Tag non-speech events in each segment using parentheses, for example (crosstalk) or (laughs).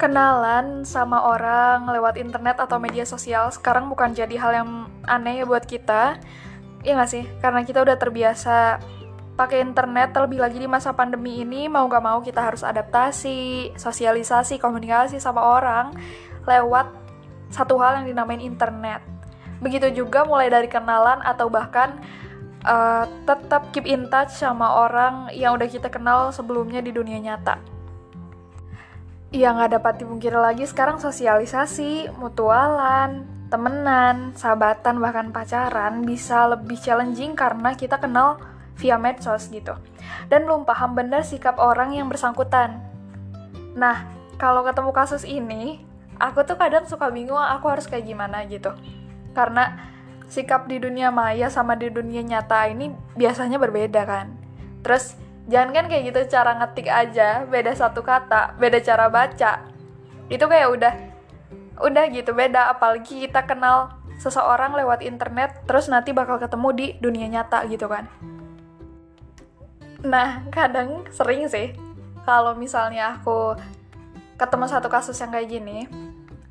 kenalan sama orang lewat internet atau media sosial sekarang bukan jadi hal yang aneh ya buat kita. Iya nggak sih? Karena kita udah terbiasa pakai internet terlebih lagi di masa pandemi ini mau gak mau kita harus adaptasi, sosialisasi, komunikasi sama orang lewat satu hal yang dinamain internet. Begitu juga mulai dari kenalan atau bahkan uh, tetap keep in touch sama orang yang udah kita kenal sebelumnya di dunia nyata ya nggak dapat dipungkiri lagi sekarang sosialisasi, mutualan, temenan, sahabatan, bahkan pacaran bisa lebih challenging karena kita kenal via medsos gitu. Dan belum paham benar sikap orang yang bersangkutan. Nah, kalau ketemu kasus ini, aku tuh kadang suka bingung aku harus kayak gimana gitu. Karena sikap di dunia maya sama di dunia nyata ini biasanya berbeda kan. Terus jangan kan kayak gitu cara ngetik aja beda satu kata beda cara baca. Itu kayak udah udah gitu beda. Apalagi kita kenal seseorang lewat internet terus nanti bakal ketemu di dunia nyata gitu kan. Nah kadang sering sih kalau misalnya aku ketemu satu kasus yang kayak gini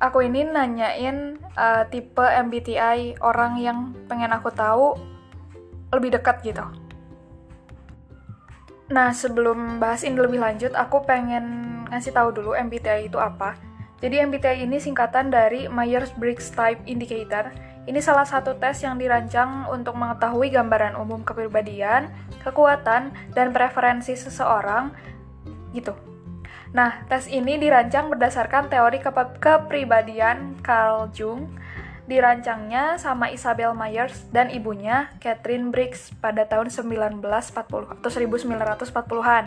aku ini nanyain uh, tipe MBTI orang yang pengen aku tahu lebih dekat gitu Nah, sebelum bahas ini lebih lanjut, aku pengen ngasih tahu dulu MBTI itu apa. Jadi MBTI ini singkatan dari Myers-Briggs Type Indicator. Ini salah satu tes yang dirancang untuk mengetahui gambaran umum kepribadian, kekuatan, dan preferensi seseorang gitu. Nah, tes ini dirancang berdasarkan teori kepribadian Carl Jung dirancangnya sama Isabel Myers dan ibunya Catherine Briggs pada tahun 1940 atau 1940-an.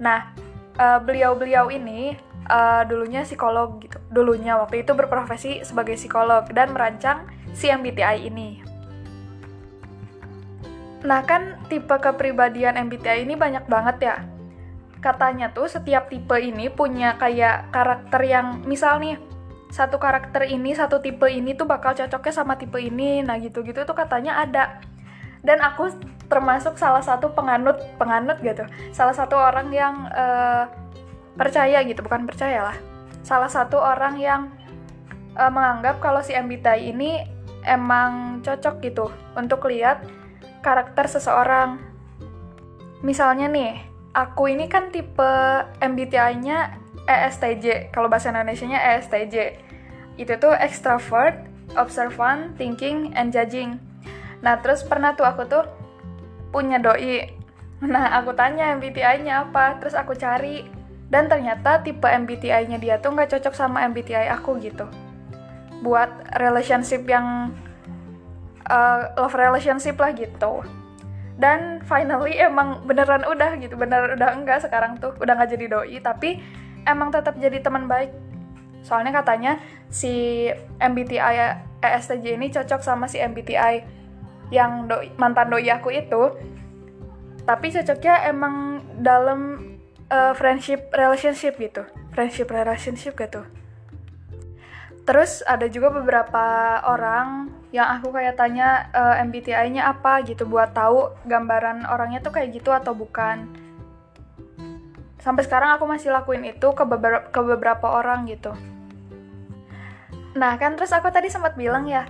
Nah, uh, beliau-beliau ini uh, dulunya psikolog gitu. Dulunya waktu itu berprofesi sebagai psikolog dan merancang si MBTI ini. Nah, kan tipe kepribadian MBTI ini banyak banget ya. Katanya tuh setiap tipe ini punya kayak karakter yang misal nih satu karakter ini satu tipe ini tuh bakal cocoknya sama tipe ini. Nah gitu-gitu tuh katanya ada. Dan aku termasuk salah satu penganut penganut gitu. Salah satu orang yang uh, percaya gitu. Bukan percaya lah. Salah satu orang yang uh, menganggap kalau si MBTI ini emang cocok gitu untuk lihat karakter seseorang. Misalnya nih aku ini kan tipe MBTI-nya ESTJ kalau bahasa Indonesia-nya ESTJ itu tuh extrovert, observant, thinking, and judging. Nah terus pernah tuh aku tuh punya doi. Nah aku tanya MBTI-nya apa terus aku cari. Dan ternyata tipe MBTI-nya dia tuh nggak cocok sama MBTI aku gitu. Buat relationship yang uh, love relationship lah gitu. Dan finally emang beneran udah gitu. Bener udah enggak sekarang tuh. Udah nggak jadi doi tapi emang tetap jadi teman baik. Soalnya katanya si MBTI ESTJ ini cocok sama si MBTI yang doi, mantan doi aku itu. Tapi cocoknya emang dalam uh, friendship relationship gitu. Friendship relationship gitu. Terus ada juga beberapa orang yang aku kayak tanya uh, eh, MBTI-nya apa gitu buat tahu gambaran orangnya tuh kayak gitu atau bukan sampai sekarang aku masih lakuin itu ke beberapa ke beberapa orang gitu. Nah kan terus aku tadi sempat bilang ya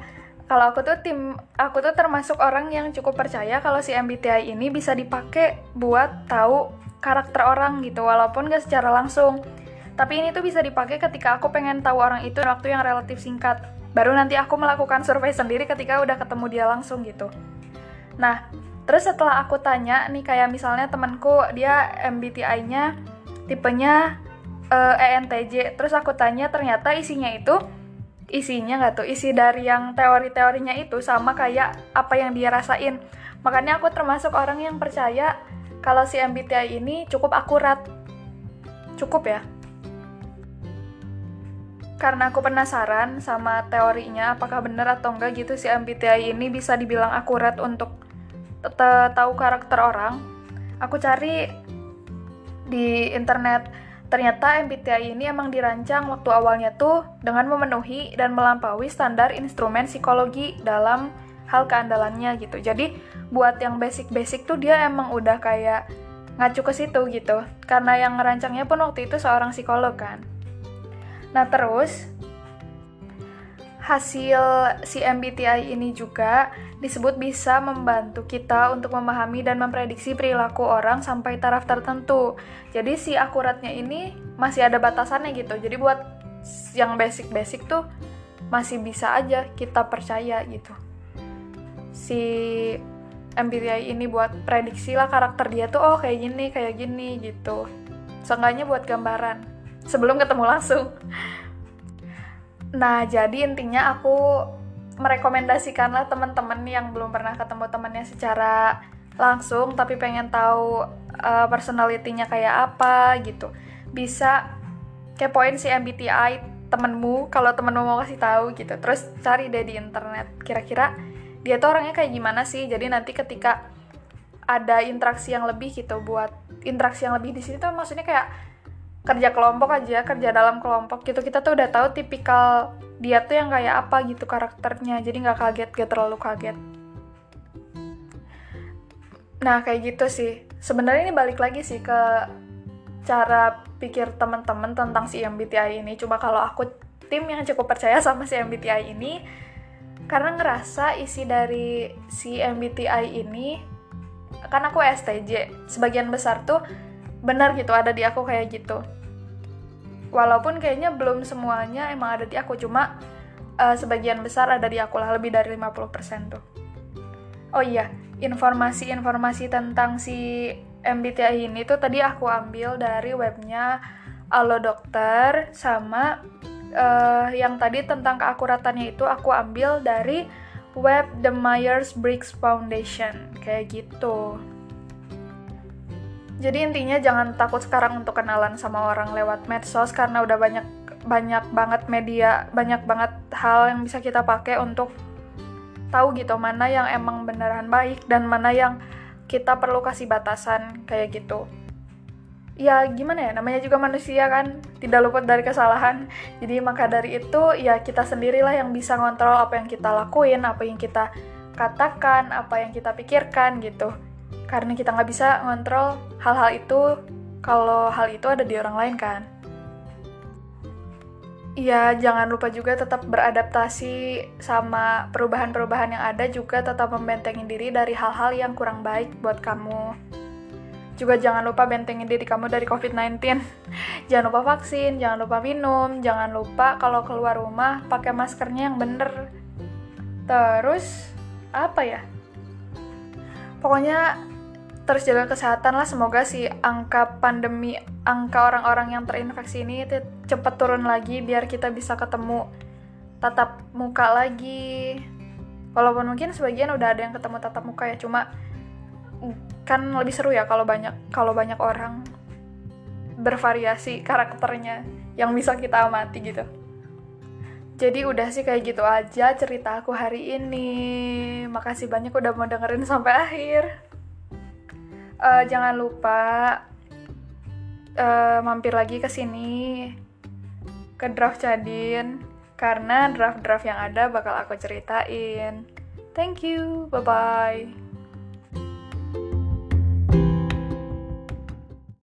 kalau aku tuh tim aku tuh termasuk orang yang cukup percaya kalau si MBTI ini bisa dipakai buat tahu karakter orang gitu walaupun gak secara langsung. Tapi ini tuh bisa dipakai ketika aku pengen tahu orang itu waktu yang relatif singkat. Baru nanti aku melakukan survei sendiri ketika udah ketemu dia langsung gitu. Nah Terus setelah aku tanya nih kayak misalnya temanku dia MBTI-nya tipenya uh, eh, ENTJ. Terus aku tanya ternyata isinya itu isinya nggak tuh isi dari yang teori-teorinya itu sama kayak apa yang dia rasain. Makanya aku termasuk orang yang percaya kalau si MBTI ini cukup akurat. Cukup ya. Karena aku penasaran sama teorinya apakah benar atau enggak gitu si MBTI ini bisa dibilang akurat untuk tahu karakter orang, aku cari di internet. Ternyata MBTI ini emang dirancang waktu awalnya tuh dengan memenuhi dan melampaui standar instrumen psikologi dalam hal keandalannya gitu. Jadi buat yang basic-basic tuh dia emang udah kayak ngacu ke situ gitu. Karena yang ngerancangnya pun waktu itu seorang psikolog kan. Nah, terus hasil si MBTI ini juga disebut bisa membantu kita untuk memahami dan memprediksi perilaku orang sampai taraf tertentu. Jadi si akuratnya ini masih ada batasannya gitu. Jadi buat yang basic-basic tuh masih bisa aja kita percaya gitu. Si MBTI ini buat prediksi lah karakter dia tuh oh kayak gini, kayak gini gitu. Seenggaknya buat gambaran sebelum ketemu langsung. Nah, jadi intinya aku merekomendasikanlah teman-teman yang belum pernah ketemu temannya secara langsung tapi pengen tahu uh, personality-nya kayak apa gitu. Bisa kepoin si MBTI temenmu kalau temenmu mau kasih tahu gitu. Terus cari deh di internet kira-kira dia tuh orangnya kayak gimana sih. Jadi nanti ketika ada interaksi yang lebih gitu buat interaksi yang lebih di sini tuh maksudnya kayak kerja kelompok aja kerja dalam kelompok gitu. Kita tuh udah tahu tipikal dia tuh yang kayak apa gitu karakternya. Jadi nggak kaget gak terlalu kaget. Nah kayak gitu sih. Sebenarnya ini balik lagi sih ke cara pikir teman-teman tentang si MBTI ini. Cuma kalau aku tim yang cukup percaya sama si MBTI ini karena ngerasa isi dari si MBTI ini kan aku STJ sebagian besar tuh benar gitu ada di aku kayak gitu. Walaupun kayaknya belum semuanya emang ada di aku cuma uh, sebagian besar ada di aku lah lebih dari 50% tuh. Oh iya informasi-informasi tentang si MBTI ini tuh tadi aku ambil dari webnya Allo Dokter sama uh, yang tadi tentang keakuratannya itu aku ambil dari web The Myers-Briggs Foundation kayak gitu jadi intinya jangan takut sekarang untuk kenalan sama orang lewat medsos karena udah banyak banyak banget media, banyak banget hal yang bisa kita pakai untuk tahu gitu mana yang emang beneran baik dan mana yang kita perlu kasih batasan kayak gitu. Ya gimana ya, namanya juga manusia kan, tidak luput dari kesalahan. Jadi maka dari itu ya kita sendirilah yang bisa ngontrol apa yang kita lakuin, apa yang kita katakan, apa yang kita pikirkan gitu karena kita nggak bisa ngontrol hal-hal itu kalau hal itu ada di orang lain kan. Ya, jangan lupa juga tetap beradaptasi sama perubahan-perubahan yang ada juga tetap membentengin diri dari hal-hal yang kurang baik buat kamu. Juga jangan lupa bentengin diri kamu dari COVID-19. (laughs) jangan lupa vaksin, jangan lupa minum, jangan lupa kalau keluar rumah pakai maskernya yang bener. Terus, apa ya? Pokoknya terus jaga kesehatan lah. Semoga si angka pandemi angka orang-orang yang terinfeksi ini cepat turun lagi biar kita bisa ketemu tatap muka lagi. Walaupun mungkin sebagian udah ada yang ketemu tatap muka ya cuma kan lebih seru ya kalau banyak kalau banyak orang bervariasi karakternya yang bisa kita amati gitu. Jadi udah sih kayak gitu aja cerita aku hari ini. Makasih banyak udah mau dengerin sampai akhir uh, jangan lupa uh, mampir lagi ke sini ke draft Cadin karena draft-draft yang ada bakal aku ceritain. Thank you, bye bye.